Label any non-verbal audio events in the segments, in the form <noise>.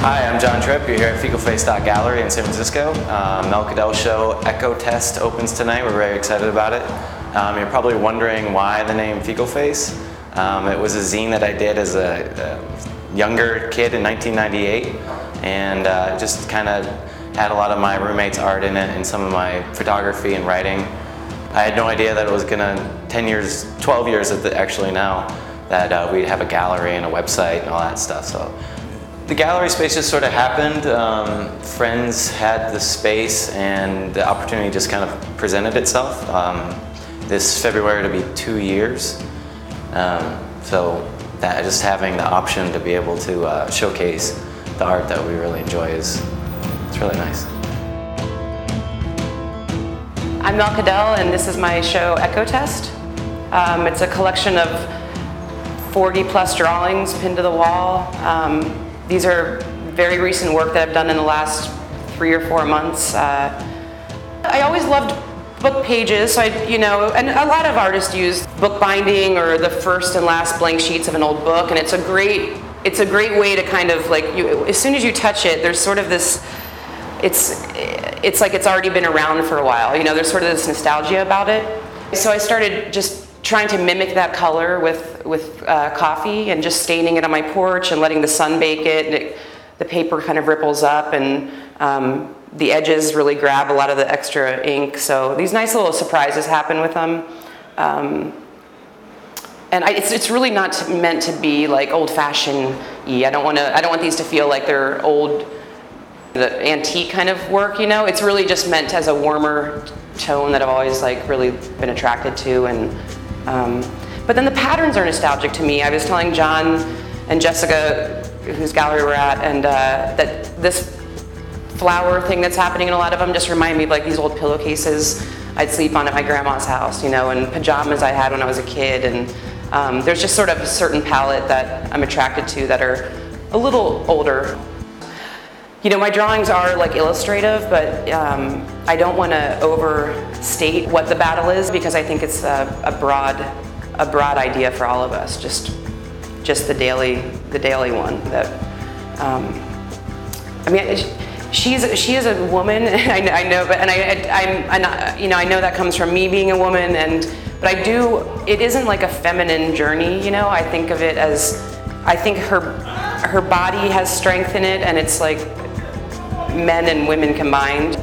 Hi, I'm John Trippe. You're here at Fecalface Gallery in San Francisco. Um, Mel Kadel show Echo Test opens tonight. We're very excited about it. Um, you're probably wondering why the name Fecalface. Um, it was a zine that I did as a, a younger kid in 1998 and uh, just kind of had a lot of my roommate's art in it and some of my photography and writing. I had no idea that it was gonna, 10 years, 12 years actually now, that uh, we'd have a gallery and a website and all that stuff. So the gallery space just sort of happened. Um, friends had the space and the opportunity just kind of presented itself. Um, this February to be two years. Um, so that just having the option to be able to uh, showcase the art that we really enjoy is it's really nice. I'm Mel Kadel and this is my show Echo Test. Um, it's a collection of 40 plus drawings pinned to the wall. These are very recent work that I've done in the last three or four months. Uh, I always loved book pages, so I, you know, and a lot of artists use book binding or the first and last blank sheets of an old book, and it's a great, it's a great way to kind of like, you, as soon as you touch it, there's sort of this, it's, it's like it's already been around for a while. You know, there's sort of this nostalgia about it. So I started just trying to mimic that color with, with uh, coffee and just staining it on my porch and letting the sun bake it. it the paper kind of ripples up and um, the edges really grab a lot of the extra ink. So these nice little surprises happen with them. Um, and I, it's, it's really not meant to be like old-fashioned-y. I don't want to. I don't want these to feel like they're old, the antique kind of work. You know, it's really just meant as a warmer tone that I've always like really been attracted to and um, but then the patterns are nostalgic to me. I was telling John and Jessica, whose gallery we're at, and uh, that this flower thing that's happening in a lot of them just remind me of like these old pillowcases I'd sleep on at my grandma's house, you know, and pajamas I had when I was a kid. And um, there's just sort of a certain palette that I'm attracted to that are a little older. You know, my drawings are like illustrative, but um, I don't want to overstate what the battle is because I think it's a, a, broad, a broad idea for all of us. Just, just the daily, the daily one. That, um, I mean, she's she is a woman. <laughs> I know, I know, but and I, I'm you know I know that comes from me being a woman, and but I do. It isn't like a feminine journey. You know, I think of it as I think her her body has strength in it, and it's like men and women combined.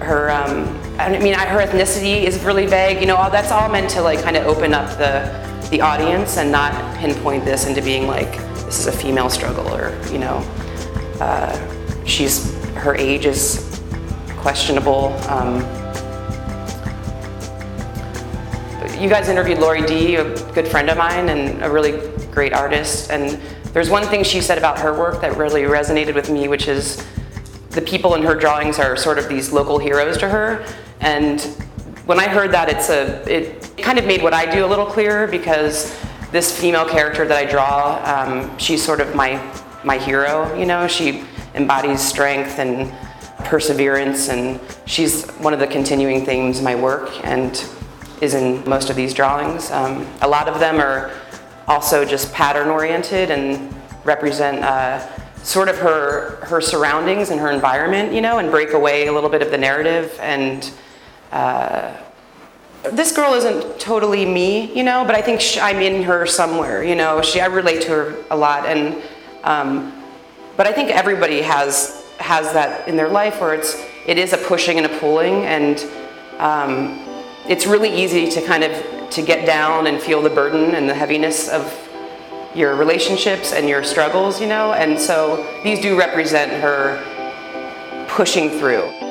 Her, um, I mean, her ethnicity is really vague. You know, all, that's all meant to like kind of open up the the audience and not pinpoint this into being like this is a female struggle or you know, uh, she's her age is questionable. Um, you guys interviewed Lori Dee, a good friend of mine and a really great artist, and there's one thing she said about her work that really resonated with me, which is the people in her drawings are sort of these local heroes to her. And when I heard that, it's a, it kind of made what I do a little clearer because this female character that I draw, um, she's sort of my, my hero, you know? She embodies strength and perseverance and she's one of the continuing themes in my work and is in most of these drawings. Um, a lot of them are also just pattern oriented and represent uh, sort of her her surroundings and her environment, you know, and break away a little bit of the narrative. And uh, this girl isn't totally me, you know, but I think she, I'm in her somewhere, you know. She I relate to her a lot, and um, but I think everybody has has that in their life where it's it is a pushing and a pulling, and um, it's really easy to kind of to get down and feel the burden and the heaviness of your relationships and your struggles, you know, and so these do represent her pushing through.